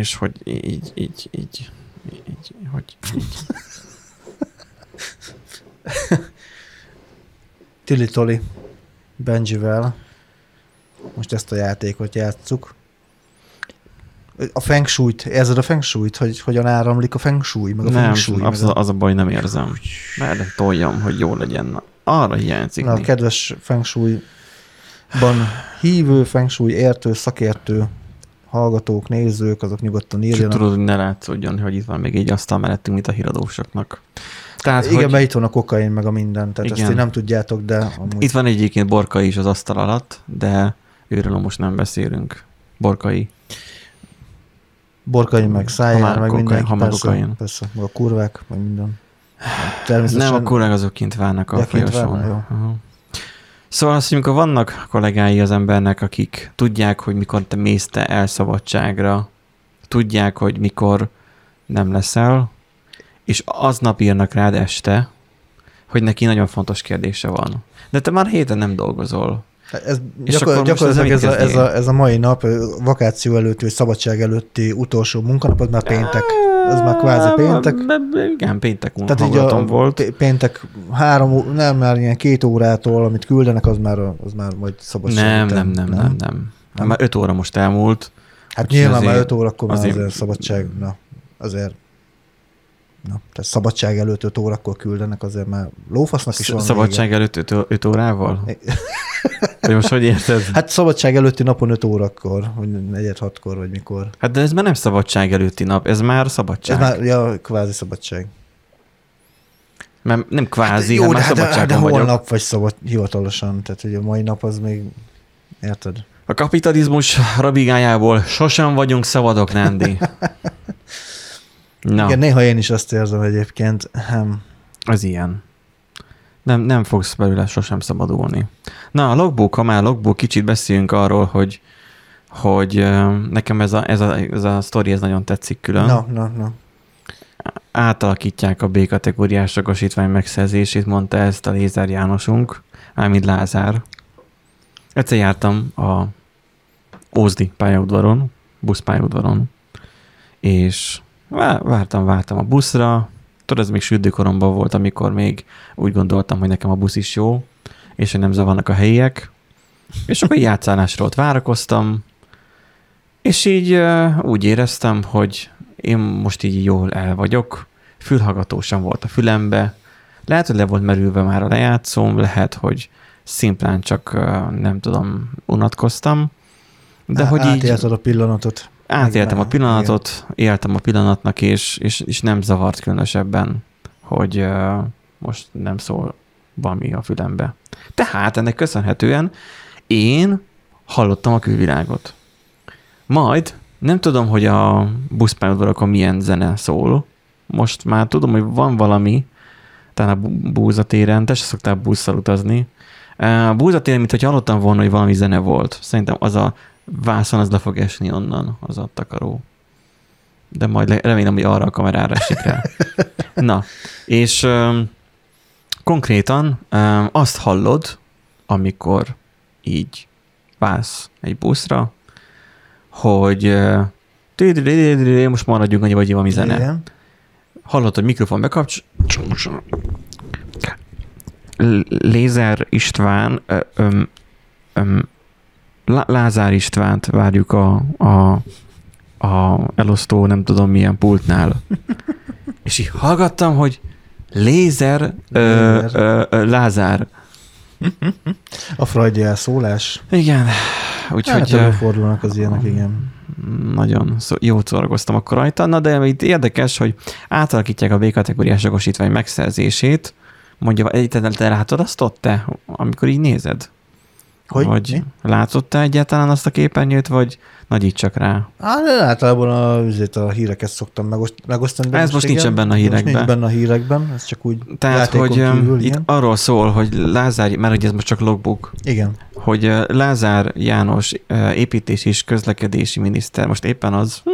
és hogy így, így, így, így, hogy így. Tili Toli Benjivel. Most ezt a játékot játsszuk. A feng shui-t, érzed a feng shui-t, hogy hogyan áramlik a feng shui, meg a nem, feng shui? az, meg a... az a baj, nem érzem. Merre toljam, hogy jó legyen. Na, arra hiányzik. Na, a kedves feng shui-ban hívő, feng shui értő, szakértő hallgatók, nézők, azok nyugodtan Csak írjanak. tudod, hogy ne látszódjon, hogy itt van még egy asztal mellettünk, mint a híradósoknak. Tehát, Igen, hogy mert itt van a kokain, meg a minden, tehát Igen. ezt nem tudjátok, de amúgy... itt van egyébként Borkai is az asztal alatt, de őről most nem beszélünk. Borkai. Borkain, meg szájár, meg mindenki, ha persze, kokain. persze, meg a kurvák, meg minden. Természetesen Nem, a kollégák azok kint várnak a Ja, folyosón. várnak, jó. Aha. Szóval azt, hogy amikor vannak kollégái az embernek, akik tudják, hogy mikor te mész te el szabadságra, tudják, hogy mikor nem leszel, és aznap írnak rád este, hogy neki nagyon fontos kérdése van. De te már héten nem dolgozol. Ez És gyakor, akkor gyakorlatilag ez a, ez, a, ez a mai nap, vakáció előtti, vagy szabadság előtti utolsó munkanapod már péntek. Ez már kvázi péntek. Igen, péntek Tehát így a volt. pé- péntek három, nem már ilyen két órától, amit küldenek, az már, az már majd szabadság Nem, nem, nem, nem, nem, nem. Már öt óra most elmúlt. Hát nyilván már 5 órakor már azért szabadság, na, azért Na, tehát szabadság előtt 5 órakor küldenek, azért már lófasznak is van Szabadság előtt öt, öt órával? vége. Vagy most hogy érted? Hát szabadság előtti napon 5 órakor, vagy negyed hatkor, vagy mikor. Hát de ez már nem szabadság előtti nap, ez már Ez szabadság. már, ja, kvázi szabadság. Mert nem kvázi, Jó, hát, de, már hát, de, szabadságon de vagyok. holnap vagy szabad hivatalosan, tehát hogy a mai nap az még, érted? A kapitalizmus rabigájából sosem vagyunk szabadok, Nándi. Na, Igen, néha én is azt érzem egyébként, hm, ez ilyen. Nem, nem fogsz belőle sosem szabadulni. Na, a logbook, ha már logbook, kicsit beszéljünk arról, hogy hogy nekem ez a, ez a, ez a sztori ez nagyon tetszik külön. na, na, na. átalakítják a B kategóriás jogosítvány megszerzését, mondta ezt a Lézer Jánosunk, mármint Lázár. Egyszer jártam a Ózdi pályaudvaron, buszpályaudvaron, és vártam, vártam a buszra, tudod, ez még sürdőkoromban volt, amikor még úgy gondoltam, hogy nekem a busz is jó, és hogy nem zavarnak a helyiek, és akkor játszálásról ott várakoztam, és így uh, úgy éreztem, hogy én most így jól el vagyok, fülhallgatósan volt a fülembe, lehet, hogy le volt merülve már a lejátszóm, lehet, hogy szimplán csak uh, nem tudom, unatkoztam, de Á- hogy így a pillanatot. Átéltem a Igen. pillanatot, éltem a pillanatnak, és, és, és nem zavart különösebben, hogy uh, most nem szól valami a fülembe. Tehát ennek köszönhetően én hallottam a külvilágot. Majd nem tudom, hogy a buszpályadvarokon milyen zene szól. Most már tudom, hogy van valami, talán a búzatéren, te se szoktál busszal utazni. A búzatéren, mint hogy hallottam volna, hogy valami zene volt. Szerintem az a vászon, az le fog esni onnan, az a takaró. De majd le- remélem, hogy arra a kamerára esik rá. Na, és um, konkrétan um, azt hallod, amikor így válsz egy buszra, hogy most maradjunk annyi, vagy valami zene. Hallod, hogy mikrofon bekapcs. Lézer István, öm, öm, Lázár Istvánt várjuk a, a, a elosztó, nem tudom milyen pultnál. És így hallgattam, hogy Lézer, Lézer. ö, ö, Lázár. A freudi elszólás. Igen, Hát úgyhogy ö, előfordulnak az ilyenek, igen. nagyon szó, jót szórakoztam akkor rajta. Na, de itt érdekes, hogy átalakítják a B kategóriás jogosítvány megszerzését. Mondja, egyáltalán te látod azt ott te, amikor így nézed? Hogy? Vagy Mi? látod te egyáltalán azt a képernyőt, vagy nagyít csak rá? De általában a, azért a híreket szoktam megoszt, megosztani. de Ez most nincsen benne a Most hírekben. nincs benne a hírekben, ez csak úgy Tehát, hogy kívül, itt igen. arról szól, hogy Lázár, mert ugye ez most csak logbook, Igen. hogy ö, Lázár János ö, építési és közlekedési miniszter, most éppen az, hm,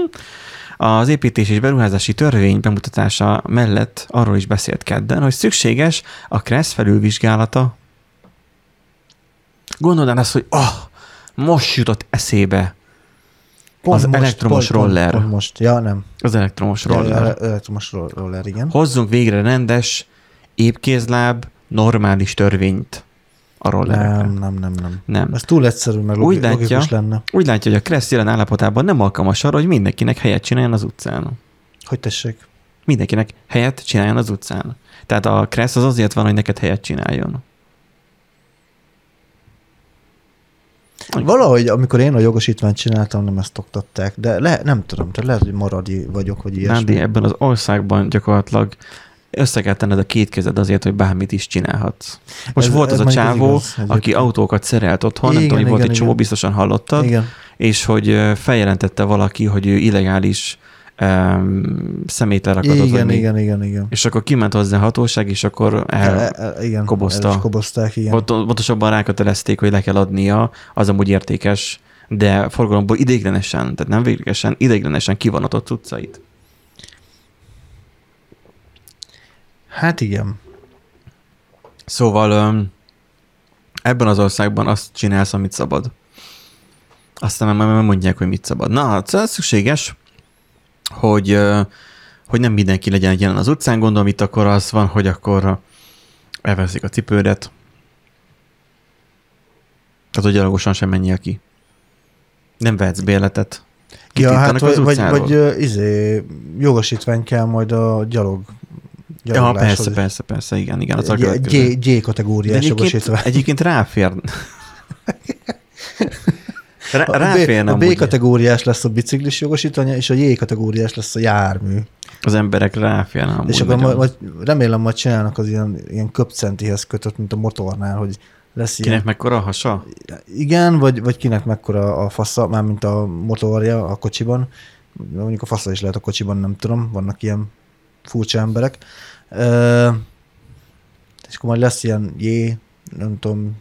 az építési és beruházási törvény bemutatása mellett arról is beszélt kedden, hogy szükséges a KRESZ felülvizsgálata. Gondold el azt, hogy ah, most jutott eszébe Az elektromos pont, roller. Pont, pont most. Ja, nem. Az elektromos Ja, roller. ele- elektromos ro- roller, igen. Hozzunk végre rendes, épkézláb, normális törvényt a rollerekre. Nem, nem, nem, nem. Nem. Ez túl egyszerű, meg Úgy látja. lenne. Úgy látja, hogy a Kressz jelen állapotában nem alkalmas arra, hogy mindenkinek helyet csináljon az utcán. Hogy tessék? Mindenkinek helyet csináljon az utcán. Tehát a Kressz az azért van, hogy neked helyet csináljon. Valahogy, amikor én a jogosítványt csináltam, nem ezt oktatták, de le, nem tudom, tehát lehet, hogy maradi vagyok, vagy ilyesmi. Nádi, ebben az országban gyakorlatilag össze kell tenned a két kezed azért, hogy bármit is csinálhatsz. Most Ez- volt ez az a csávó, igaz egyébként. aki autókat szerelt otthon, nem Igen, tudom, hogy volt igen, egy csomó, igen. biztosan hallottad, Igen. és hogy feljelentette valaki, hogy ő illegális um, szemét lerakadott. Igen, igen, igen, igen. És akkor kiment hozzá a hatóság, és akkor el, E- e- igen, kobozta. el kobozták, igen. Pont- Pontosabban rákötelezték, hogy le kell adnia, az amúgy értékes, de forgalomból ideiglenesen, tehát nem véglegesen, ideiglenesen kivonatott utcait. Hát igen. Szóval öm, ebben az országban azt csinálsz, amit szabad. Aztán már mondják, hogy mit szabad. Na, ez szükséges, hogy, hogy nem mindenki legyen jelen az utcán. Gondolom itt akkor az van, hogy akkor elveszik a cipődet. Tehát, hogy gyalogosan sem menjél ki. Nem vehetsz béletet. Ja, hát vagy, az vagy, vagy ö, izé, jogosítvány kell majd a gyalog. Ja, persze, persze, persze, igen, igen. Az G. G, kategóriás egyébként, jogosítvány. egyébként ráfér. Rá, A B, ráférne a B kategóriás lesz a biciklis jogosítványa, és a J kategóriás lesz a jármű. Az emberek ráférne és akkor majd, majd, remélem majd csinálnak az ilyen, ilyen köpcentihez kötött, mint a motornál, hogy lesz ilyen. Kinek mekkora a hasa? Igen, vagy, vagy kinek mekkora a fasza, mármint a motorja a kocsiban. Mondjuk a fasza is lehet a kocsiban, nem tudom, vannak ilyen furcsa emberek. Ö, és akkor majd lesz ilyen J, nem tudom,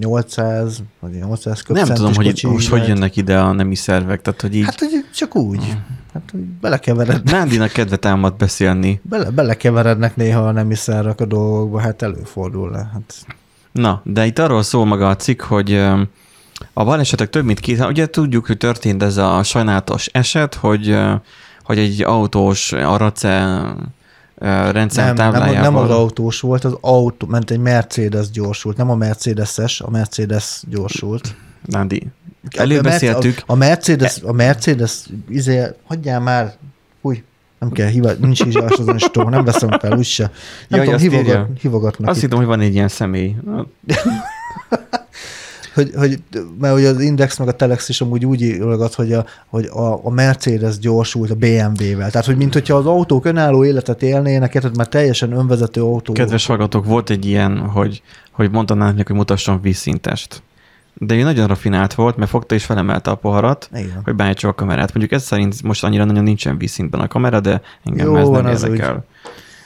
800, vagy 800 Nem tudom, hogy itt most hogy jönnek ide a nemi szervek, tehát hogy így... Hát, hogy csak úgy. Hát, hogy belekevered, Nándinak kedve támad beszélni. bele, belekeverednek néha a nemi szervek a dolgokba, hát előfordul le. Hát, Na, de itt arról szól maga a cikk, hogy a balesetek több mint két, ugye tudjuk, hogy történt ez a sajnálatos eset, hogy, hogy egy autós arace ö, nem, nem, nem az autós volt, az autó, ment egy Mercedes gyorsult, nem a Mercedes-es, a Mercedes gyorsult. Nándi, A előbeszéltük, A, a Mercedes, a Mercedes, izé, hagyjál már, új, nem kell, hiva, nincs is azon is tó, nem veszem fel, úgyse. Nem Jaj, tudom, írja. hívogatnak azt itt, hittem, hogy van egy ilyen személy. hogy, hogy, mert ugye az Index meg a Telex is amúgy úgy írogat, hogy a, hogy a, a Mercedes gyorsult a BMW-vel. Tehát, hogy mint hogyha az autók önálló életet élnének, érted, már teljesen önvezető autó. Kedves hallgatók, volt egy ilyen, hogy, hogy mondta Nándnak, hogy mutasson vízszintest. De ő nagyon rafinált volt, mert fogta és felemelte a poharat, Igen. hogy beállítsa a kamerát. Mondjuk ez szerint most annyira nagyon nincsen vízszintben a kamera, de engem Jó ez nem érdekel.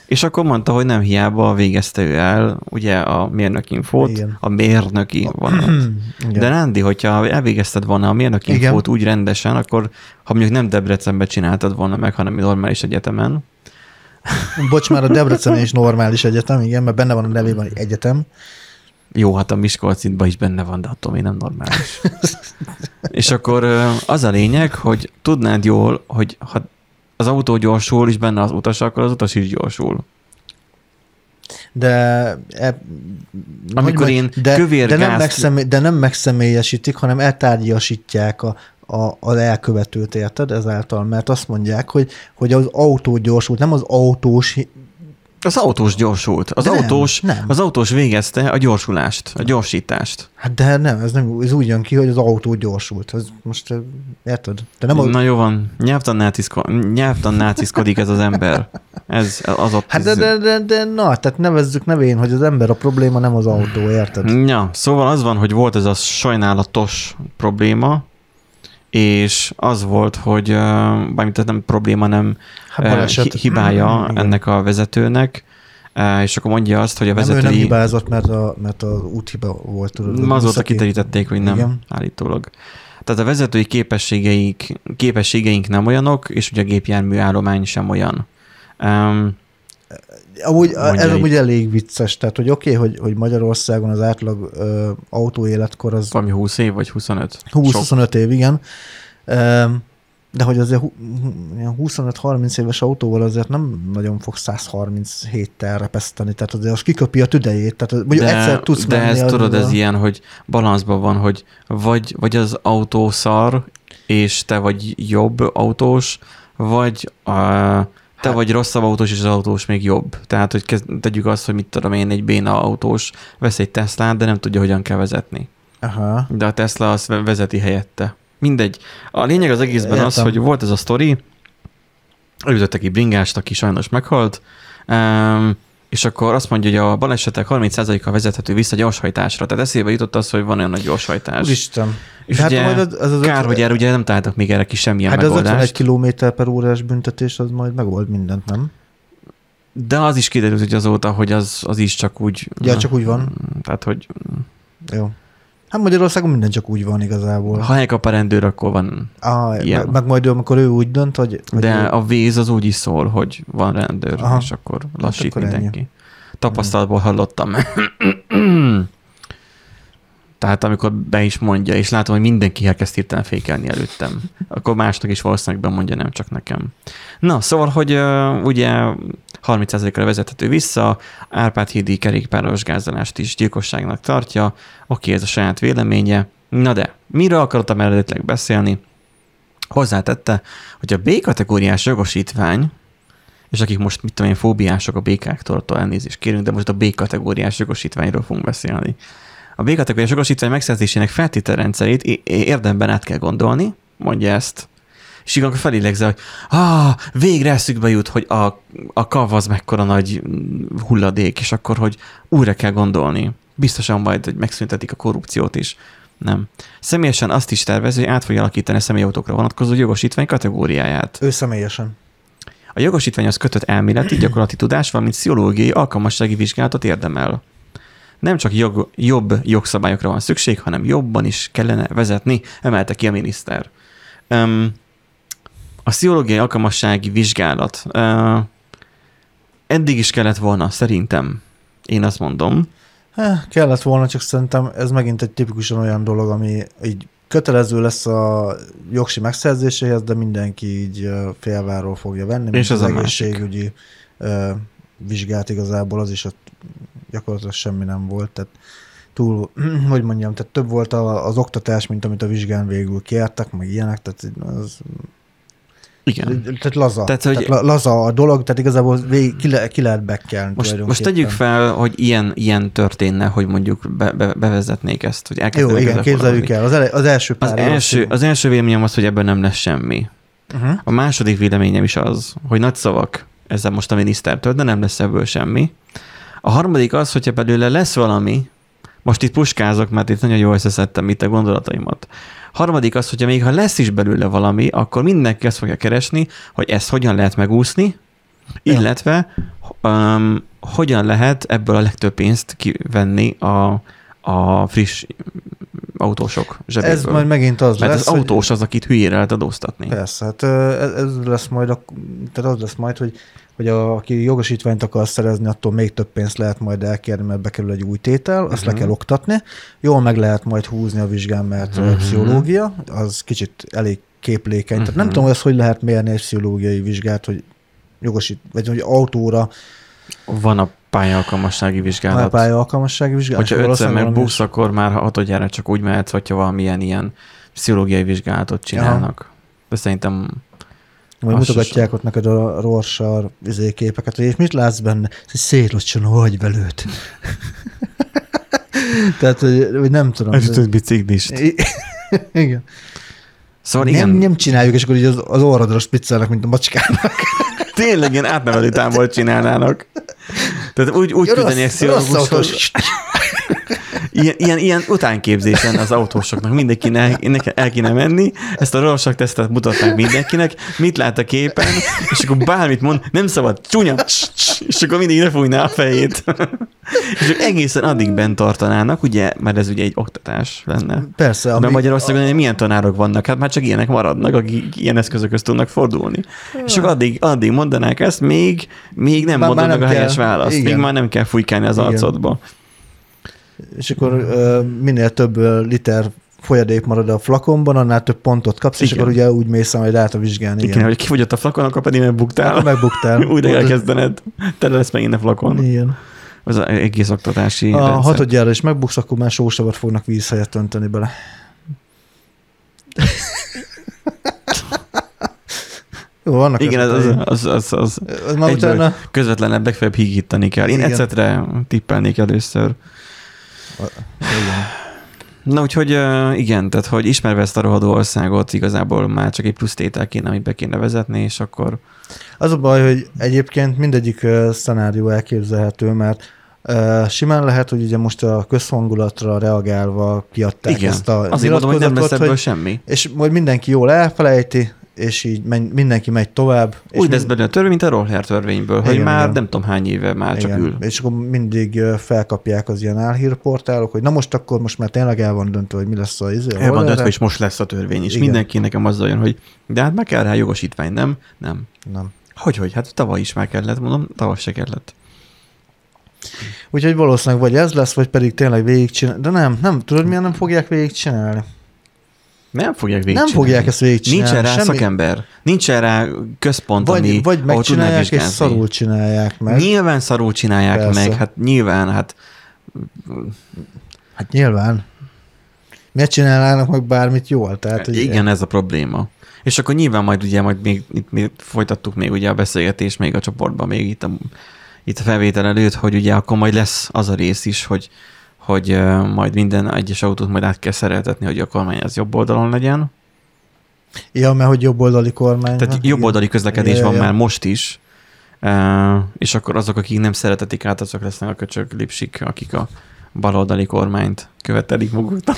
És akkor mondta, hogy nem hiába végezte ő el, ugye a mérnök infót, Igen. a mérnöki. Igen. De Nándi, hogyha elvégezted volna a mérnöki Igen. infót úgy rendesen, akkor ha mondjuk nem Debrecenbe csináltad volna meg, hanem normális egyetemen, Bocs, már a Debrecen is normális egyetem, igen, mert benne van a nevében egy egyetem. Jó, hát a Miskolcitban is benne van, de attól még nem normális. és akkor az a lényeg, hogy tudnád jól, hogy ha az autó gyorsul, és benne az utas, akkor az utas is gyorsul. De, e, Amikor én de, kövér de, nem gázt- megszemé, de nem megszemélyesítik, hanem eltárgyasítják a, a, az elkövetőt, érted? Ezáltal, mert azt mondják, hogy, hogy az autó gyorsult, nem az autós Az autós gyorsult. Az, De autós, nem. az autós végezte a gyorsulást, a gyorsítást. Hát de nem, ez, nem, ez úgy jön ki, hogy az autó gyorsult. Ez most eh, érted? De nem a, Na jó van, nyelvtan, náciszko- nyelvtan náciszkodik ez az ember. Ez az ott. hát de, de, de, de, na, tehát nevezzük nevén, hogy az ember a probléma, nem az autó, érted? Ja, szóval az van, hogy volt ez a sajnálatos probléma, és az volt, hogy bármint nem probléma, nem Hát baleset. hi- hibája Igen. ennek a vezetőnek, és akkor mondja azt, hogy a Nem, ő nem hibázott, mert, a, mert az úthiba volt. Tudod, Ma azóta kiterítették, hogy nem, Igen. állítólag. Tehát a vezetői képességeik, képességeink nem olyanok, és ugye a gépjármű állomány sem olyan. Um, Amúgy, Mondja ez itt. amúgy elég vicces, tehát hogy oké, okay, hogy, hogy Magyarországon az átlag ö, autóéletkor az valami 20 év, vagy 25? 20-25 év, igen. Ö, De hogy azért hu- hu- ilyen 25-30 éves autóval azért nem nagyon fog 137-tel repeszteni, tehát azért az kiköpi a tüdejét, tehát mondjuk de, egyszer tudsz de ez tudod, ez ilyen, hogy balanszban van, hogy vagy, vagy az autó szar, és te vagy jobb autós, vagy a, te Hát- vagy rosszabb autós, és az autós még jobb. Tehát, hogy kezd, tegyük azt, hogy mit tudom én, egy béna autós vesz egy Teslát, de nem tudja, hogyan kell vezetni. Aha. De a Tesla azt ve- vezeti helyette. Mindegy. A lényeg az egészben az, Értem. Értem. hogy volt ez a sztori, előzött egy bringást, aki sajnos meghalt, um, és akkor azt mondja, hogy a balesetek 30%-a vezethető vissza gyorshajtásra. Tehát eszébe jutott az, hogy van olyan nagy gyorshajtás. Úristen. és hát ugye, majd az- az az kár, ötven- hogy erre ugye nem találtak még erre ki semmilyen Hát az 51 megoldást. km per órás büntetés, az majd megold mindent, nem? De az is kiderült, hogy azóta, hogy az, az is csak úgy... Ja, csak úgy van. Tehát, hogy Jó. Hát Magyarországon minden csak úgy van igazából. ha elkap a rendőr, akkor van. Ah, ilyen. meg, meg majd amikor ő úgy dönt, hogy... hogy De ő, a víz az úgy is szól, hogy van rendőr, Aha. és akkor lassít akkor ennyi. mindenki. Tapasztalatból hallottam. Tehát amikor be is mondja, és látom, hogy mindenki elkezd hirtelen fékelni előttem, akkor másnak is valószínűleg bemondja, nem csak nekem. Na, szóval, hogy uh, ugye 30%-ra vezethető vissza, Árpád hídi kerékpáros gázolást is gyilkosságnak tartja, oké, ez a saját véleménye. Na de, miről akartam eredetileg beszélni? Hozzátette, hogy a B-kategóriás jogosítvány, és akik most, mit tudom én, fóbiások a békáktól, elnézést kérünk, de most a B-kategóriás jogosítványról fogunk beszélni. A B-kategóriás jogosítvány megszerzésének feltételrendszerét érdemben át kell gondolni, mondja ezt, és akkor felélegzel, hogy ah, végre eszükbe jut, hogy a, a kav az mekkora nagy hulladék, és akkor, hogy újra kell gondolni. Biztosan majd, hogy megszüntetik a korrupciót is. Nem. Személyesen azt is tervezi, hogy át fogja alakítani a személyautókra vonatkozó jogosítvány kategóriáját. ő személyesen. A jogosítvány az kötött elméleti, gyakorlati tudás, valamint pszichológiai alkalmassági vizsgálatot érdemel. Nem csak jog, jobb jogszabályokra van szükség, hanem jobban is kellene vezetni, emelte ki a miniszter. Um, a pszichológiai alkalmassági vizsgálat uh, eddig is kellett volna, szerintem. Én azt mondom. Eh, kellett volna, csak szerintem ez megint egy tipikusan olyan dolog, ami így kötelező lesz a jogsi megszerzéséhez, de mindenki így félváról fogja venni. És az a másik. egészségügyi ö, vizsgát igazából az is ott gyakorlatilag semmi nem volt. Tehát túl, hogy mondjam, tehát több volt az oktatás, mint amit a vizsgán végül kértek, meg ilyenek, tehát az, Igen. tehát laza. Tehát, hogy- tehát laza a dolog, tehát igazából végig, ki, le, ki lehet bekkelni Most, most tegyük fel, hogy ilyen, ilyen történne, hogy mondjuk be, be, bevezetnék ezt, hogy Jó, elkezdenek igen, ezzel képzeljük el. Az, ele, az első Az pár év első, az első véleményem az, hogy ebben nem lesz semmi. Uh-huh. A második véleményem is az, hogy nagy szavak ezzel most a minisztertől, de nem lesz ebből semmi. A harmadik az, hogyha belőle lesz valami, most itt puskázok, mert itt nagyon jól összeszedtem itt a gondolataimat. Harmadik az, hogyha még ha lesz is belőle valami, akkor mindenki azt fogja keresni, hogy ezt hogyan lehet megúszni, Ja. illetve um, hogyan lehet ebből a legtöbb pénzt kivenni a, a friss autósok zsebéből. Ez majd megint az Mert lesz, az autós az, akit hülyére lehet adóztatni. Persze, hát ez lesz majd, a, tehát az lesz majd, hogy, hogy a, aki jogosítványt akar szerezni, attól még több pénzt lehet majd elkérni, mert bekerül egy új tétel, azt uh-huh. le Mhm. kell oktatni. Jól meg lehet majd húzni a vizsgán, mert Mhm. uh-huh. pszichológia, az kicsit elég képlékeny. Uh-huh. Tehát nem Mhm. tudom, hogy ezt hogy lehet mérni egy pszichológiai vizsgát, hogy jogosít, vagy hogy autóra Van a pályaalkalmassági vizsgálat. pálya alkalmassági vizsgát. Hogyha és ötször valószínűleg megbúsz, valami- akkor már hatodjára csak úgy mehetsz, hogyha valamilyen ilyen pszichológiai vizsgálatot csinálnak. De szerintem Majd Azt mutogatják ott neked a Rorschach izé képeket, hogy és mit látsz benne? Hogy szétlocson a agyvelőt. Tehát, hogy, hogy nem tudom. ez több biciklist. Igen. Szóval nem, igen, nem csináljuk, és akkor így az, az orrodra spiccelnek, mint a macskának. tényleg ilyen átnevelő tábort csinálnának. Tehát úgy, úgy küldenék autós. Ilyen, ilyen, ilyen utánképzésen az autósoknak mindenkinek el, el kéne menni, ezt a Rorschach tesztet mutatnák mindenkinek, mit lát a képen, és akkor bármit mond, nem szabad, csúnya, és akkor mindig ne fújná a fejét. és ők egészen addig bent tartanának, ugye, mert ez ugye egy oktatás lenne. Persze. Ami, Magyarországon milyen tanárok vannak? Hát már csak ilyenek maradnak, akik ilyen eszközökhöz tudnak fordulni. És akkor addig, addig mondanák ezt, még, még nem Már- mondod már meg a nem helyes kell. választ. Igen. Még már nem kell fújkálni az Igen. arcodba. És akkor ö, minél több liter folyadék marad a flakonban, annál több pontot kapsz, és Igen. akkor ugye úgy mész, majd lehet a vizsgálni. Igen, Igen, hogy kifogyott a flakon, akkor pedig megbuktál. Akkor megbuktál. Újra kell kezdened. Tele lesz megint a flakon. Igen. Az egész oktatási A rendszer. hatodjára is megbuksz, akkor már sósavat fognak víz helyett önteni bele. Jó, vannak Igen, az, az, az, az, az Az már utána... közvetlenebb, legfeljebb hígítani kell. Én egyszerre tippelnék először. Igen. Na úgyhogy igen, tehát hogy ismerve ezt a rohadó országot, igazából már csak egy plusz tétel kéne, amit be kéne vezetni, és akkor Az a baj, hogy egyébként mindegyik uh, szenárió elképzelhető, mert uh, simán lehet, hogy ugye most a közhangulatra reagálva kiadták igen, ezt a azért mondom, hogy nem lesz ebből hogy, semmi. és majd mindenki jól elfelejti, és így menj, mindenki megy tovább. és Úgy lesz mind- belőle a törvény, mint a Roller törvényből, hogy Igen, már igen. nem tudom hány éve már csak igen, ül. És akkor mindig felkapják az ilyen álhírportálok, hogy na most akkor most már tényleg el van döntve, hogy mi lesz a izé. El van döntve, és most lesz a törvény, és Igen. mindenki nekem azzal jön, hogy de hát meg kell rá jogosítvány, nem? Nem. Nem. Hogy, hogy? Hát tavaly is már kellett, mondom, tavaly se kellett. Úgyhogy valószínűleg vagy ez lesz, vagy pedig tényleg végigcsinálni. De nem, nem, tudod milyen nem fogják végigcsinálni? Nem fogják végig Nem fogják ezt végigcsinálni. Nincsen rá semmi- szakember, nincsen rá központ, ami, Vagy, vagy ahol tudnák megcsinálják, és szarul csinálják meg. Nyilván szarul csinálják Persze. meg, hát nyilván, hát Hát nyilván. Miért csinálnának meg bármit jól? Tehát, hogy igen, ez a probléma. És akkor nyilván majd ugye majd még, itt még folytattuk még ugye a beszélgetést még a csoportban, még itt a, itt a felvétel előtt, hogy ugye akkor majd lesz az a rész is, hogy, hogy majd minden egyes autót majd át kell szereltetni, hogy a kormány az jobb oldalon legyen. Ja, mert hogy jobboldali kormány. Tehát van. jobb oldali közlekedés Ja, van ja. már most is, és akkor azok, akik nem szeretetik át, azok lesznek a köcsög lipsik, akik a baloldali kormányt követelik maguknak.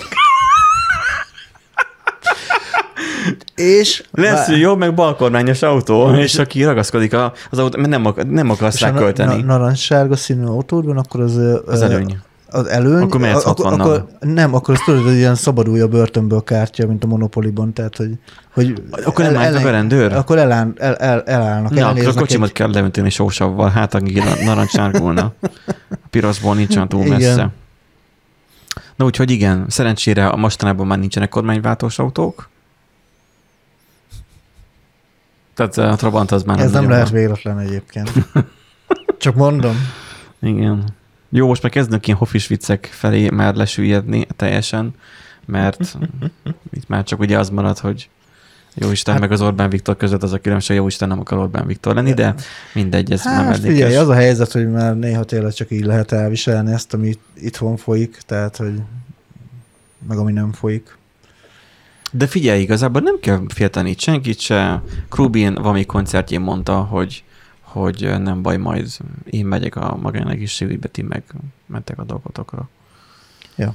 És Lesz Vá- jobb, meg balkormányos autó, És- aki ragaszkodik a, az autó, mert nem, ak- nem akarsz és rá a na- narancssárga színű autód van, akkor az... Az előny. Az előny. Akkor mehetsz a- akkor, 60-nal. akkor, nem, akkor az tudod, hogy ilyen szabadulj a börtönből kártya, mint a Monopoly-ban, tehát hogy... hogy Akkor nem állnak a rendőr? Akkor eláll, el, el, elállnak, Na, akkor a kocsimat egy- kell leönteni sósavval, hát aki na- narancsárgulna. A pirosból nincsen túl Igen. messze. Na úgyhogy igen, szerencsére a mostanában már nincsenek kormányváltós autók. Tehát a Trabant az már Ez nem nagyon lehet véletlen egyébként. Csak mondom. Igen. Jó, most már kezdnek ilyen hofis viccek felé már lesüllyedni teljesen, mert itt már csak ugye az marad, hogy jó Isten hát, meg az Orbán Viktor között az a különbség, jó Isten nem akar Orbán Viktor lenni, de mindegy, ez nem Hát mellékes. figyelj, az a helyzet, hogy már néha tényleg csak így lehet elviselni ezt, ami itthon folyik, tehát, hogy meg ami nem folyik. De figyelj, igazából nem kell félteni senkit se. Krubin valami koncertjén mondta, hogy, hogy nem baj, majd én megyek a magánegészségügybe, ti meg mentek a dolgotokra. Ja.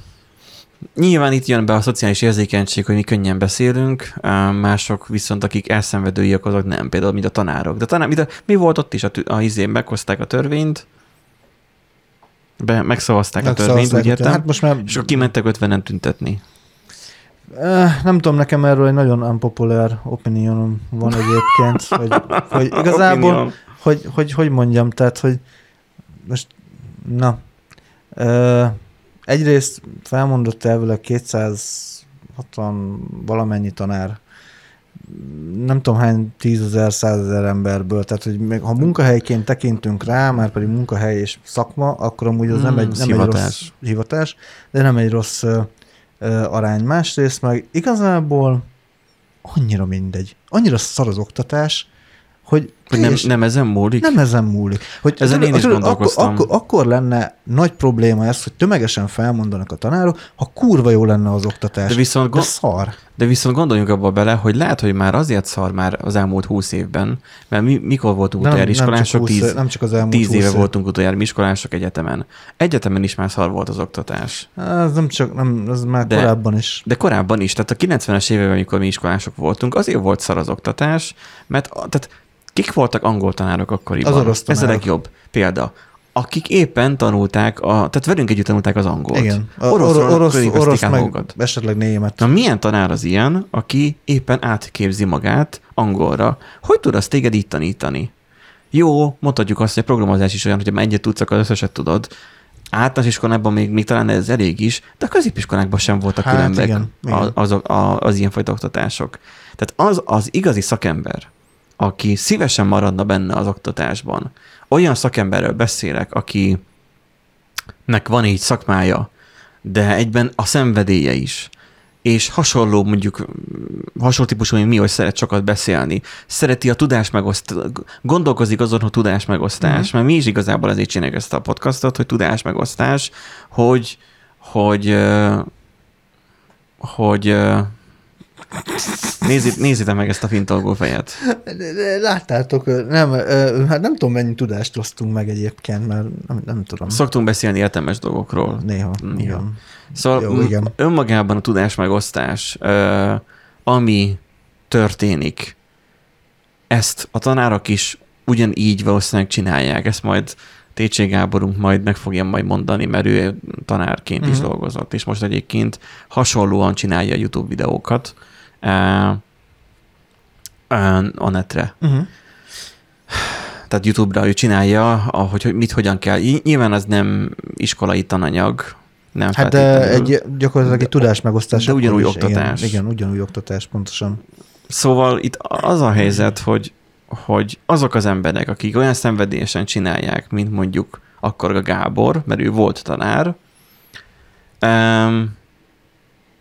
Nyilván itt jön be a szociális érzékenység, hogy mi könnyen beszélünk, mások viszont, akik elszenvedőiek, azok nem, például mint a tanárok. De tanár, mint a, mi volt ott is, a, a izén meghozták a törvényt, be, megszavazták a törvényt, úgy értem, Hát most már és akkor kimentek 50 tüntetni. Nem tudom, nekem erről egy nagyon unpopular opinionom van egyébként, hogy, hogy igazából, Opinion. Hogy, hogy, hogy mondjam, tehát, hogy most, na, ö, egyrészt felmondott elvileg 260 valamennyi tanár, nem tudom hány tízezer, százezer emberből, tehát hogy még, ha munkahelyként tekintünk rá, már pedig munkahely és szakma, akkor amúgy az nem, Hmm, egy, nem egy hivatás. rossz hivatás, de nem egy rossz ö, ö, arány. Másrészt meg igazából annyira mindegy, annyira szar az oktatás, hogy Hogy nem, nem ezen múlik? nem ezen múlik. Hogy Ezen én is gondolkoztam. Akkor, akkor, akkor lenne nagy probléma ez, hogy tömegesen felmondanak a tanárok, ha kurva jó lenne az oktatás. De viszont, De szar. de viszont gondoljunk abba bele, hogy lehet, hogy már azért szar már az elmúlt húsz évben, mert mi, mikor voltunk De utoljára nem, nem, iskolások, 20, tíz, nem csak az elmúlt tíz 20 éve év. voltunk utoljára iskolások egyetemen. Egyetemen is már szar volt az oktatás. Ez nem csak, nem, ez már De- korábban is. De korábban is, tehát a 90-es években, amikor mi iskolások voltunk, azért volt szar az oktatás, mert tehát kik voltak angol tanárok akkoriban? Az orosz Ez a tanárok. legjobb példa. Akik éppen tanulták, a, tehát velünk együtt tanulták az angolt. Igen. A orosz, orosz, környékezték orosz át meg magukat. esetleg német. Na milyen tanár az ilyen, aki éppen átképzi magát angolra? Hogy tud azt téged így tanítani? Jó, mondhatjuk azt, hogy a programozás is olyan, hogy egyet tudsz, akkor az összeset tudod. általános iskolában még, még talán ez elég is, de a középiskolákban sem voltak Hát különbek igen, igen. a- azok, a, az ilyenfajta oktatások. Tehát az, az igazi szakember, aki szívesen maradna benne az oktatásban, olyan szakemberről beszélek, akinek van így szakmája, de egyben a szenvedélye is, és hasonló, mondjuk hasonló típusú, mint mi, hogy szeret sokat beszélni, szereti a tudás megoszt, gondolkozik azon, hogy tudás megosztás, Mhm. mert mi is igazából azért csináljuk ezt a podcastot, hogy tudás megosztás, hogy, hogy, hogy ö, nézzét, nézzétek meg ezt a fintolgó fejet. Láttátok, nem, hát nem tudom, mennyi tudást osztunk meg egyébként, mert nem, nem tudom. Szoktunk beszélni értelmes dolgokról. Néha, Néha. igen. Szóval Jó, igen. önmagában a tudás megosztás, ami történik, ezt a tanárok is ugyanígy valószínűleg csinálják. Ezt majd Técsé Gáborunk majd meg fogja majd mondani, mert ő tanárként is Mhm. dolgozott, és most egyébként hasonlóan csinálja a YouTube videókat a netre. Uh-huh. Tehát YouTube-ra ő csinálja, ahogy, hogy mit hogyan kell. Ny- Nyilván az nem iskolai tananyag, nem Hát de egy gyakorlatilag egy tudásmegosztás. de ugyanúgy is, oktatás. Igen, igen, ugyanúgy oktatás, pontosan. Szóval itt az a helyzet, hogy, hogy azok az emberek, akik olyan szenvedélyesen csinálják, mint mondjuk akkor a Gábor, mert ő volt tanár, um,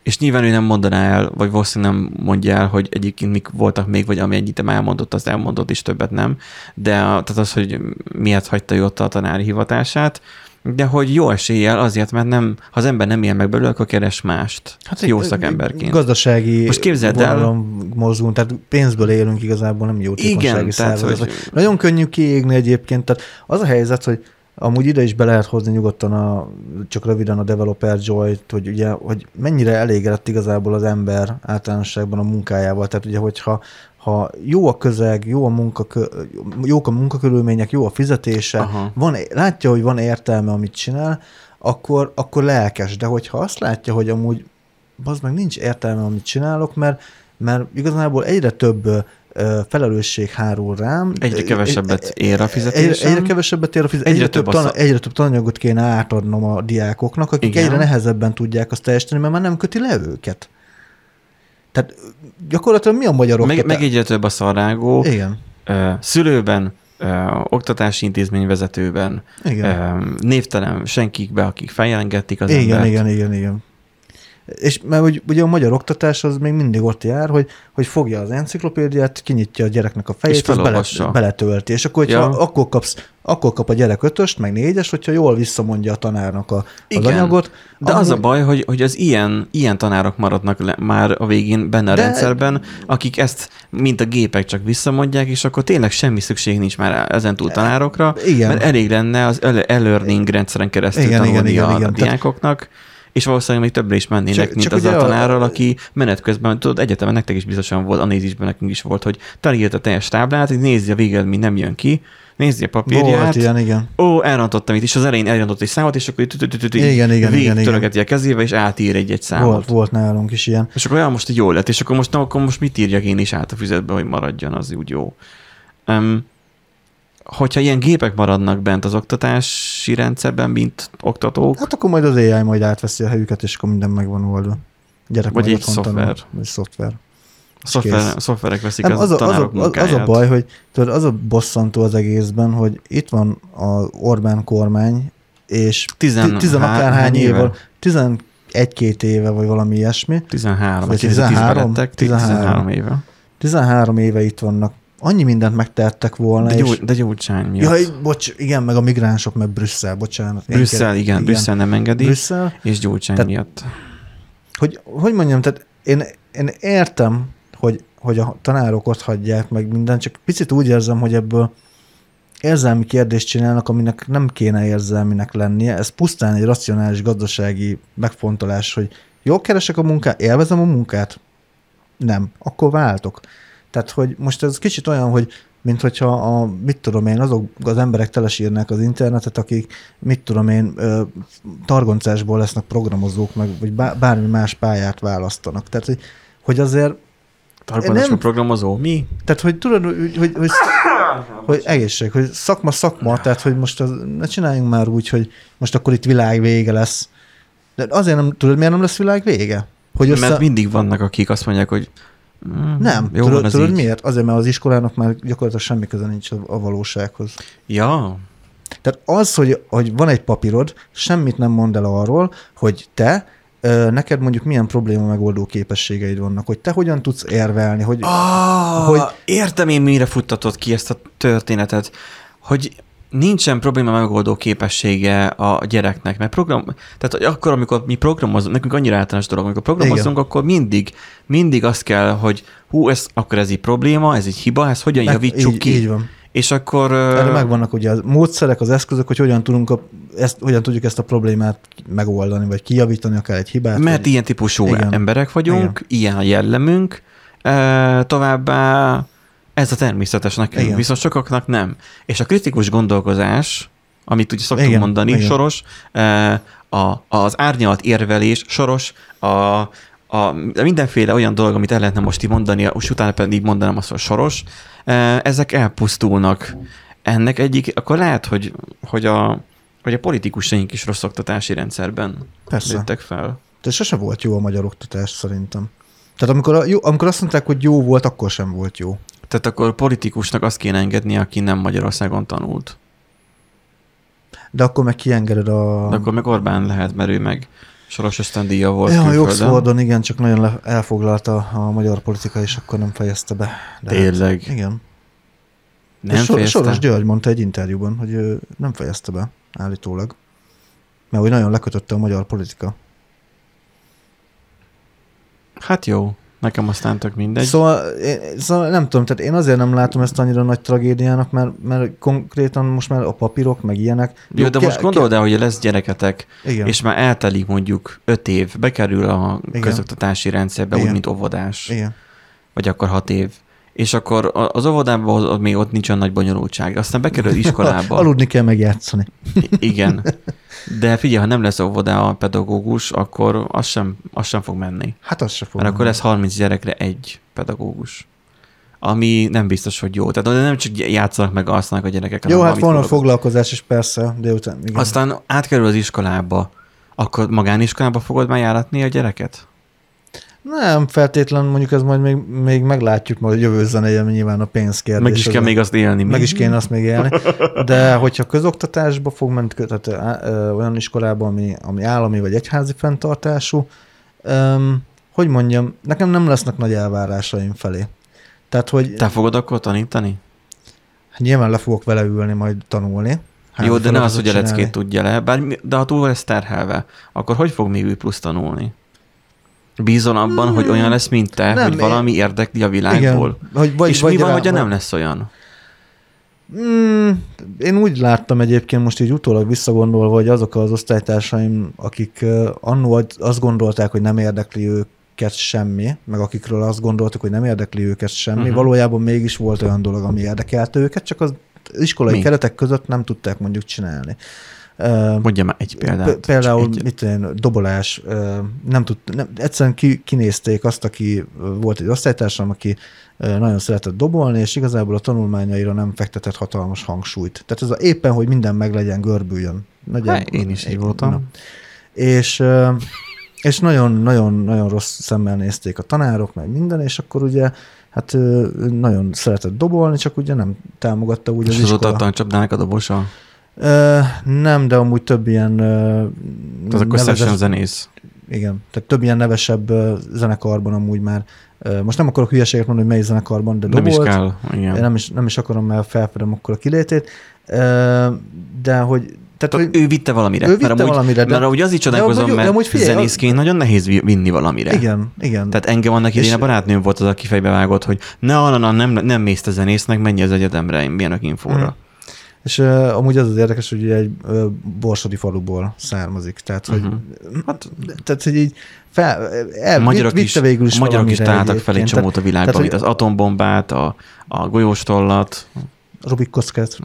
és nyilván ő nem mondaná el, vagy valószínűleg nem mondja el, hogy egyébként mik voltak még, vagy ami ennyit elmondott, azt elmondott, és többet nem. De a, tehát az, hogy miért hagyta ő ott a tanári hivatását, de hogy jó eséllyel azért, mert nem, ha az ember nem él meg belőle, akkor keres mást. Hát jó egy- szakemberként. Gazdasági Most képzeld el- mozgunk, tehát pénzből élünk igazából, nem jó Igen, tehát, hogy Nagyon könnyű kiégni egyébként, tehát az a helyzet, hogy amúgy ide is be lehet hozni nyugodtan a, csak röviden a developer joy hogy ugye, hogy mennyire elégedett igazából az ember általánosságban a munkájával. Tehát ugye, hogyha ha jó a közeg, jó a munkakö, jók a munkakörülmények, jó a fizetése, Aha. van, látja, hogy van értelme, amit csinál, akkor, akkor lelkes. De hogyha azt látja, hogy amúgy az meg nincs értelme, amit csinálok, mert, mert igazából egyre több felelősség hárul rám. Egyre kevesebbet ér a fizetésem. egyre kevesebbet ér a fizetés. Egyre Egyre, több több tan, egyre több tananyagot kéne átadnom a diákoknak, akik Igen. egyre nehezebben tudják azt teljesíteni, mert már nem köti le őket. Tehát gyakorlatilag mi a magyar Meg, meg egyre több a szarágó, Igen. szülőben, oktatási intézmény vezetőben, Igen. névtelen senkikbe, akik feljelengették az igen, embert. igen, igen, igen. És mert hogy ugye a magyar oktatás az még mindig ott jár, hogy, hogy fogja az enciklopédiát, kinyitja a gyereknek a fejét, És bele, beletölti. És akkor, hogyha Ja. akkor, kapsz, akkor kap a gyerek ötöst, meg négyes, hogyha jól visszamondja a tanárnak a, az Igen. anyagot. De az a amúgy- baj, hogy, hogy az ilyen, ilyen tanárok maradnak le, már a végén benne a De- rendszerben, akik ezt, mint a gépek csak visszamondják, és akkor tényleg semmi szükség nincs már ezen túl tanárokra, Igen. mert elég lenne az ele- e-learning rendszeren keresztül Igen, tanulni igen, igen, a, igen. a diákoknak, és valószínűleg még többre is mennének, Csak- mint csak az a tanárral, aki menet közben, tudod, egyetemen nektek is biztosan volt, a nézisben nekünk is volt, hogy tanírta a teljes táblát, hogy nézi a végeredmény nem jön ki, nézi a papírját, Volt ilyen, igen. ó, elrontottam itt, és az elején elrontott egy számot, és akkor Igen, igen, igen, végigtörögeti a kezébe, és átír egy-egy számot. Volt, volt nálunk is ilyen. És akkor olyan most jó lett, és akkor most, na, akkor most mit írjak én is át a füzetbe, hogy maradjon, az úgy jó. Um, hogyha ilyen gépek maradnak bent az oktatási rendszerben, mint oktatók, Hát akkor majd az AI majd átveszi a helyüket, és akkor minden megvan oldva. Gyerek Vagy egy szoftver. Vagy szoftver. a szoftver, a szoftverek veszik Nem, az, az, a, az, a, az, a baj, hogy tudod, az a bosszantó az egészben, hogy itt van az Orbán kormány, és Tizen- tizenakárhány hány éve, éve? tizen-egy-két éve, vagy valami iesmi, 13, vagy Vagy 13, 13, lettek, 13. 13 éve. 13 éve itt vannak. Annyi mindent megtehettek volna, De, és... gyó, de gyógycsány miatt. Jaj, bocs, igen, meg a migránsok, meg Brüsszel, bocsánat. Brüsszel, kérem- igen, Brüsszel nem engedi, Brüsszel, és gyógycsány Tehát- miatt. hogy, hogy mondjam, tehát én, én értem, hogy, hogy a tanárok ott hagyják meg minden, csak picit úgy érzem, hogy ebből érzelmi kérdést csinálnak, aminek nem kéne érzelminek lennie. Ez pusztán egy racionális gazdasági megfontolás, hogy jól keresek a munkát, élvezem a munkát? Nem. Akkor váltok. Tehát, hogy most ez kicsit olyan, hogy mint hogyha a, mit tudom én, azok az emberek telesírnák az internetet, akik, mit tudom én, targoncásból lesznek programozók, meg, vagy bá- bármi más pályát választanak. Tehát, hogy, hogy azért Targonásos nem- programozó, mi? tehát, hogy tudod, hogy, hogy, hogy hogy egészség, hogy szakma szakma, tehát hogy most az, ne csináljunk már úgy, hogy most akkor itt világ vége lesz. De azért nem, tudod, miért nem lesz világ vége? Hogy össze... Mert mindig vannak, akik azt mondják, hogy mm, nem, jó tudod, van tudod így. miért? Azért, mert az iskolának már gyakorlatilag semmi köze nincs a, valósághoz. Ja. Tehát az, hogy, hogy van egy papírod, semmit nem mond el arról, hogy te neked mondjuk milyen probléma megoldó képességeid vannak, hogy te hogyan tudsz érvelni, hogy... Oh, hogy... Értem én, mire futtatod ki ezt a történetet, hogy nincsen probléma megoldó képessége a gyereknek, mert program, tehát akkor, amikor mi programozunk, nekünk annyira általános dolog, amikor programozunk, Igen. akkor mindig, mindig azt kell, hogy hú, ez, akkor ez egy probléma, ez egy hiba, ezt hogyan Meg, javítsuk így, ki. Így van. És akkor... Erre megvannak ugye a módszerek, az eszközök, hogy hogyan, tudunk a, ezt, hogyan tudjuk ezt a problémát megoldani, vagy kijavítani akár egy hibát. Mert vagy... ilyen típusú Igen. emberek vagyunk, Igen. ilyen a jellemünk, e, továbbá ez a természetes nekünk, Igen. viszont sokaknak nem. És a kritikus gondolkozás, amit ugye szoktunk Igen. mondani, Igen. soros, e, a, az árnyalt érvelés, soros, a, a, mindenféle olyan dolog, amit el lehetne most így mondani, és utána pedig így mondanám azt, hogy soros, ezek elpusztulnak. Ennek egyik, akkor lehet, hogy, hogy, a, hogy a politikusaink is rossz oktatási rendszerben Persze. lőttek fel. De sose volt jó a magyar oktatás szerintem. Tehát amikor, a, jó, amikor azt mondták, hogy jó volt, akkor sem volt jó. Tehát akkor politikusnak azt kéne engedni, aki nem Magyarországon tanult. De akkor meg kiengeded a... De akkor meg Orbán lehet, mert ő meg Soros ösztöndíja volt Ja, a Oxfordon igen, csak nagyon elfoglalta a magyar politika, és akkor nem fejezte be. De Tényleg? Hát, igen. Nem so, fejezte? Soros György mondta egy interjúban, hogy nem fejezte be, állítólag. Mert hogy nagyon lekötötte a magyar politika. Hát jó. Nekem aztán tök mindegy. Szóval, én, szóval nem tudom, tehát én azért nem látom ezt annyira nagy tragédiának, mert, mert konkrétan most már a papírok, meg ilyenek. Jó, de ke- most gondold el, hogy lesz gyereketek, Igen. és már eltelik mondjuk öt év, bekerül a Igen. közoktatási rendszerbe, Igen. úgy, mint óvodás. Igen. Vagy akkor hat év és akkor az óvodában az, még ott nincsen nagy bonyolultság. Aztán bekerül iskolába. Aludni kell megjátszani. Igen. De figyelj, ha nem lesz óvodá a pedagógus, akkor az sem, az sem fog menni. Hát az sem fog Mert menni. akkor lesz 30 gyerekre egy pedagógus. Ami nem biztos, hogy jó. Tehát nem csak játszanak meg alszanak a gyerekek. Jó, hát van a foglalkozás is persze, délután. Igen. Aztán átkerül az iskolába. Akkor magániskolába fogod már járatni a gyereket? Nem feltétlen, mondjuk ez majd még, még meglátjuk majd a jövő zenéje, nyilván a pénzkérdés. Meg is kell még azt élni. Meg is kéne azt még élni. De hogyha közoktatásba fog menni, tehát olyan iskolába, ami, ami állami vagy egyházi fenntartású, um, hogy mondjam, nekem nem lesznek nagy elvárásaim felé. Tehát, hogy... Te fogod akkor tanítani? Nyilván le fogok vele ülni, majd tanulni. Jó, de ne az, hogy a leckét tudja le, bár, de ha túl lesz terhelve, akkor hogy fog még plusz tanulni? Bízol abban, hmm. hogy olyan lesz, mint te, nem, hogy valami én... érdekli a világból? Igen. Hogy, vagy, És vagy mi van, rá, hogyha nem lesz olyan? Hmm, én úgy láttam egyébként most így utólag visszagondolva, hogy azok az osztálytársaim, akik annó azt gondolták, hogy nem érdekli őket semmi, meg akikről azt gondoltak, hogy nem érdekli őket semmi, uh-huh. valójában mégis volt olyan dolog, ami érdekelte őket, csak az iskolai Mi? keretek között nem tudták mondjuk csinálni. Mondja már egy példát. Például, egy... mit tudom, dobolás, nem tud, nem, egyszerűen ki, kinézték azt, aki volt egy osztálytársam, aki nagyon szeretett dobolni, és igazából a tanulmányaira nem fektetett hatalmas hangsúlyt. Tehát ez a, éppen, hogy minden meglegyen, görbüljön. Nagyon, hát, én is így voltam. Na. És, és nagyon, nagyon, nagyon rossz szemmel nézték a tanárok, meg minden, és akkor ugye hát nagyon szeretett dobolni, csak ugye nem támogatta úgy és az iskola. És az ott a dobosa? Nem, de amúgy több ilyen... Tehát akkor nevezes, zenész. Igen, tehát több ilyen nevesebb zenekarban amúgy már. most nem akarok hülyeséget mondani, hogy mely zenekarban, de dobolt. Nem is kell, igen. Nem is, nem is akarom, mert felfedem akkor a kilétét. de hogy tehát, hogy ő vitte valamire. Ő vitte mert amúgy, valamire, de... Mert úgy az is csodálkozom, mert amúgy figyelj, zenészként nagyon nehéz vinni valamire. Igen, igen. Tehát engem annak idén a barátnőm volt az, aki fejbe vágott, hogy ne, na, na, nem, nem mész a zenésznek, menj az egyetemre, milyen infóra. Hmm. És uh, amúgy az az érdekes, hogy egy uh, borsodi faluból származik. Tehát, hogy, uh-huh. hát, tehát, hogy így fel, el, magyarok is, végül is, magyarok is találtak fel egy csomót a világban, tehát, mint az atombombát, a, a golyóstollat. Rubik kockát.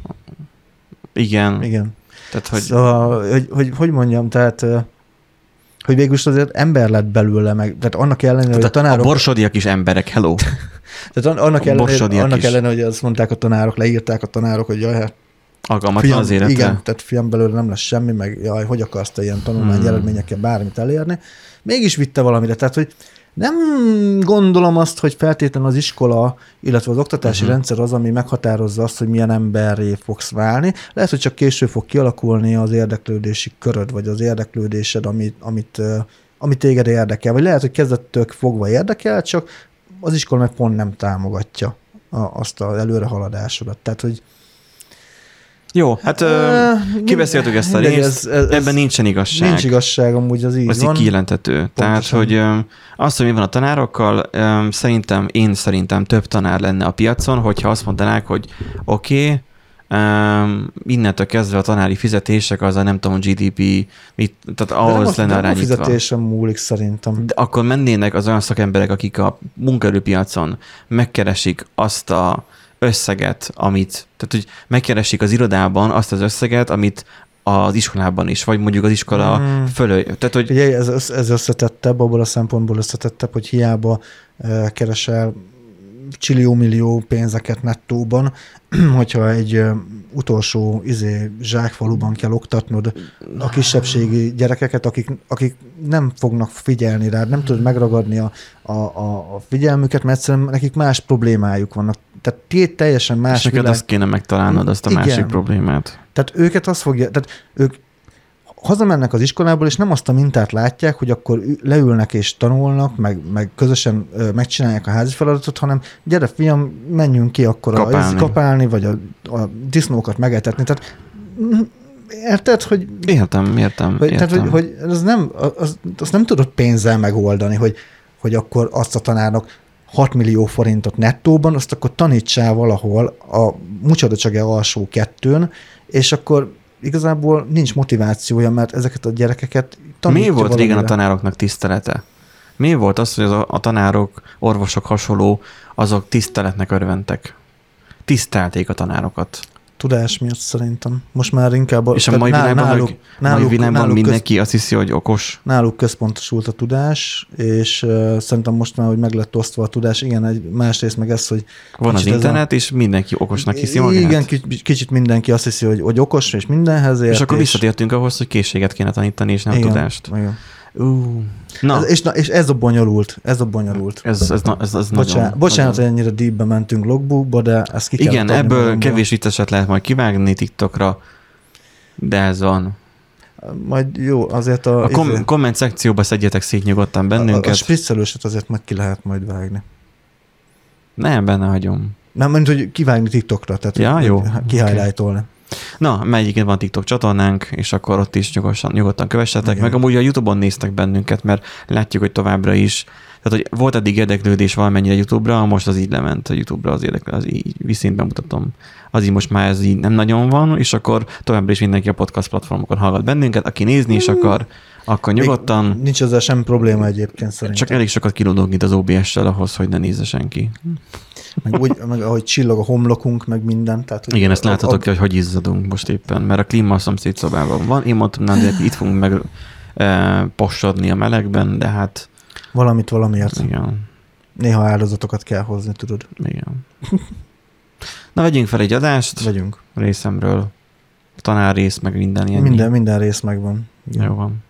Igen. Igen. Tehát, hogy... Szóval, hogy, hogy, hogy mondjam, tehát hogy végül is azért ember lett belőle, meg, tehát annak ellenére, hogy a Tehát tanárok... A borsodiak is emberek, hello. Tehát an- annak ellenére, annak is. ellenére, hogy azt mondták a tanárok, leírták a tanárok, hogy jaj, hát Alkalmatlan az életre. igen, tehát fiam belőle nem lesz semmi, meg jaj, hogy akarsz te ilyen tanulmány Hmm. eredményekkel bármit elérni. Mégis vitte valamire, tehát hogy nem gondolom azt, hogy feltétlenül az iskola, illetve az oktatási uh-huh. rendszer az, ami meghatározza azt, hogy milyen emberré fogsz válni. Lehet, hogy csak később fog kialakulni az érdeklődési köröd, vagy az érdeklődésed, amit, amit, amit téged érdekel. Vagy lehet, hogy kezdettől fogva érdekel, csak az iskola meg pont nem támogatja a, azt az előrehaladásodat. Tehát, hogy Jó, hát ö, kibeszéltük ezt a részt, ez- ez- ebben nincsen igazság. Nincs igazság, amúgy az így Ez így van. kijelentető. Tehát, hogy ö, az, hogy mi van a tanárokkal, ö, szerintem, én szerintem több tanár lenne a piacon, hogyha azt mondanák, hogy oké, okay, innentől kezdve a tanári fizetések az a nem tudom, GDP, mit, tehát De ahhoz lenne a fizetésen múlik szerintem. De akkor mennének az olyan szakemberek, akik a munkaerőpiacon megkeresik azt a összeget, amit, tehát hogy megkeresik az irodában azt az összeget, amit az iskolában is, vagy mondjuk az iskola Mm. mm. fölő. Tehát, hogy Ugye ez, ez összetettebb, abból a szempontból összetettebb, hogy hiába uh, keresel csillió-millió pénzeket nettóban, hogyha egy uh, utolsó izé, zsákfaluban kell oktatnod a kisebbségi gyerekeket, akik, akik nem fognak figyelni rád, nem tudod megragadni a, a, a, a figyelmüket, mert egyszerűen nekik más problémájuk vannak. Tehát teljesen más és neked világ. azt kéne megtalálnod, azt a Igen. másik problémát. Tehát őket azt fogja, tehát ők hazamennek az iskolából, és nem azt a mintát látják, hogy akkor leülnek és tanulnak, meg, meg közösen megcsinálják a házi feladatot, hanem gyere fiam, menjünk ki akkor Kapálni. a, kapálni vagy a, a disznókat megetetni. Tehát érted, hogy, Értem, értem, hogy, értem. tehát, hogy, hogy az nem, az, azt nem tudod pénzzel megoldani, hogy, hogy akkor azt a tanárnak 6 millió forintot nettóban, azt akkor tanítsál valahol a mucsodacsage alsó kettőn, és akkor igazából nincs motivációja, mert ezeket a gyerekeket Mi tanítja volt régen a valamire. tanároknak tisztelete? Mi volt az, hogy az a, a tanárok, orvosok hasonló, azok tiszteletnek örventek? Tisztelték a tanárokat. Tudás miatt szerintem. Most már inkább... És a mai világban, náluk, náluk, mai világban náluk, mindenki azt hiszi, hogy okos. náluk központosult a tudás, és uh, szerintem most már, hogy meg lett osztva a tudás, igen, egy másrészt meg ez, hogy Van az ez a- internet, és mindenki okosnak hiszi magát. Igen, kicsit, mindenki azt hiszi, hogy, hogy okos, és mindenhez ért. és akkor visszatértünk ahhoz, hogy készséget kéne tanítani, és nem igen, tudást. Igen. Ú, na, Ez, és, na, és ez a bonyolult, ez a bonyolult. ez, ez, na- ez, ez Bocsánat, nagyon, bocsánat, nagyon. hogy ennyire deepbe mentünk logbookba, de ezt ki Igen, ebből magamból. kevés vicceset lehet majd kivágni TikTokra, de ez van. Majd jó, azért a... A kom- izé- komment szekcióba szedjetek szét nyugodtan a, a bennünket. spriccelőset azért meg ki lehet majd vágni. Nem, benne hagyom. Nem, mint hogy kivágni TikTokra, tehát Ja, jó. Kihighlightolni. Na, melyiken van TikTok csatornánk, és akkor ott is nyugodtan, nyugodtan kövessetek, Igen. meg amúgy a YouTube-on néztek bennünket, mert látjuk, hogy továbbra is, tehát hogy volt eddig érdeklődés valamennyire YouTube-ra, most az így lement a YouTube-ra az érdeklődés, az így viszont bemutatom. Az így most már ez így nem nagyon van, és akkor továbbra is mindenki a podcast platformokon hallgat bennünket, aki nézni is akar, akkor nyugodtan, Még Nincs ezzel sem probléma egyébként szerintem. csak elég sokat kilódunk itt az OBS-sel ahhoz, hogy ne nézze senki. Meg, úgy, meg ahogy csillog a homlokunk, meg minden. Tehát, hogy Igen, ezt láthatok, a- hogy hogy izzadunk most éppen, mert a klíma a szomszéd szobában van. Én mondtam, nem, de itt fogunk meg e, posodni a melegben, de hát Valamit valamiért. igen, Néha áldozatokat kell hozni, tudod. igen. Na, vegyünk fel egy adást Vegyünk. részemről. Tanár rész, meg minden ilyen. Minden, minden rész megvan. Igen. Jó van.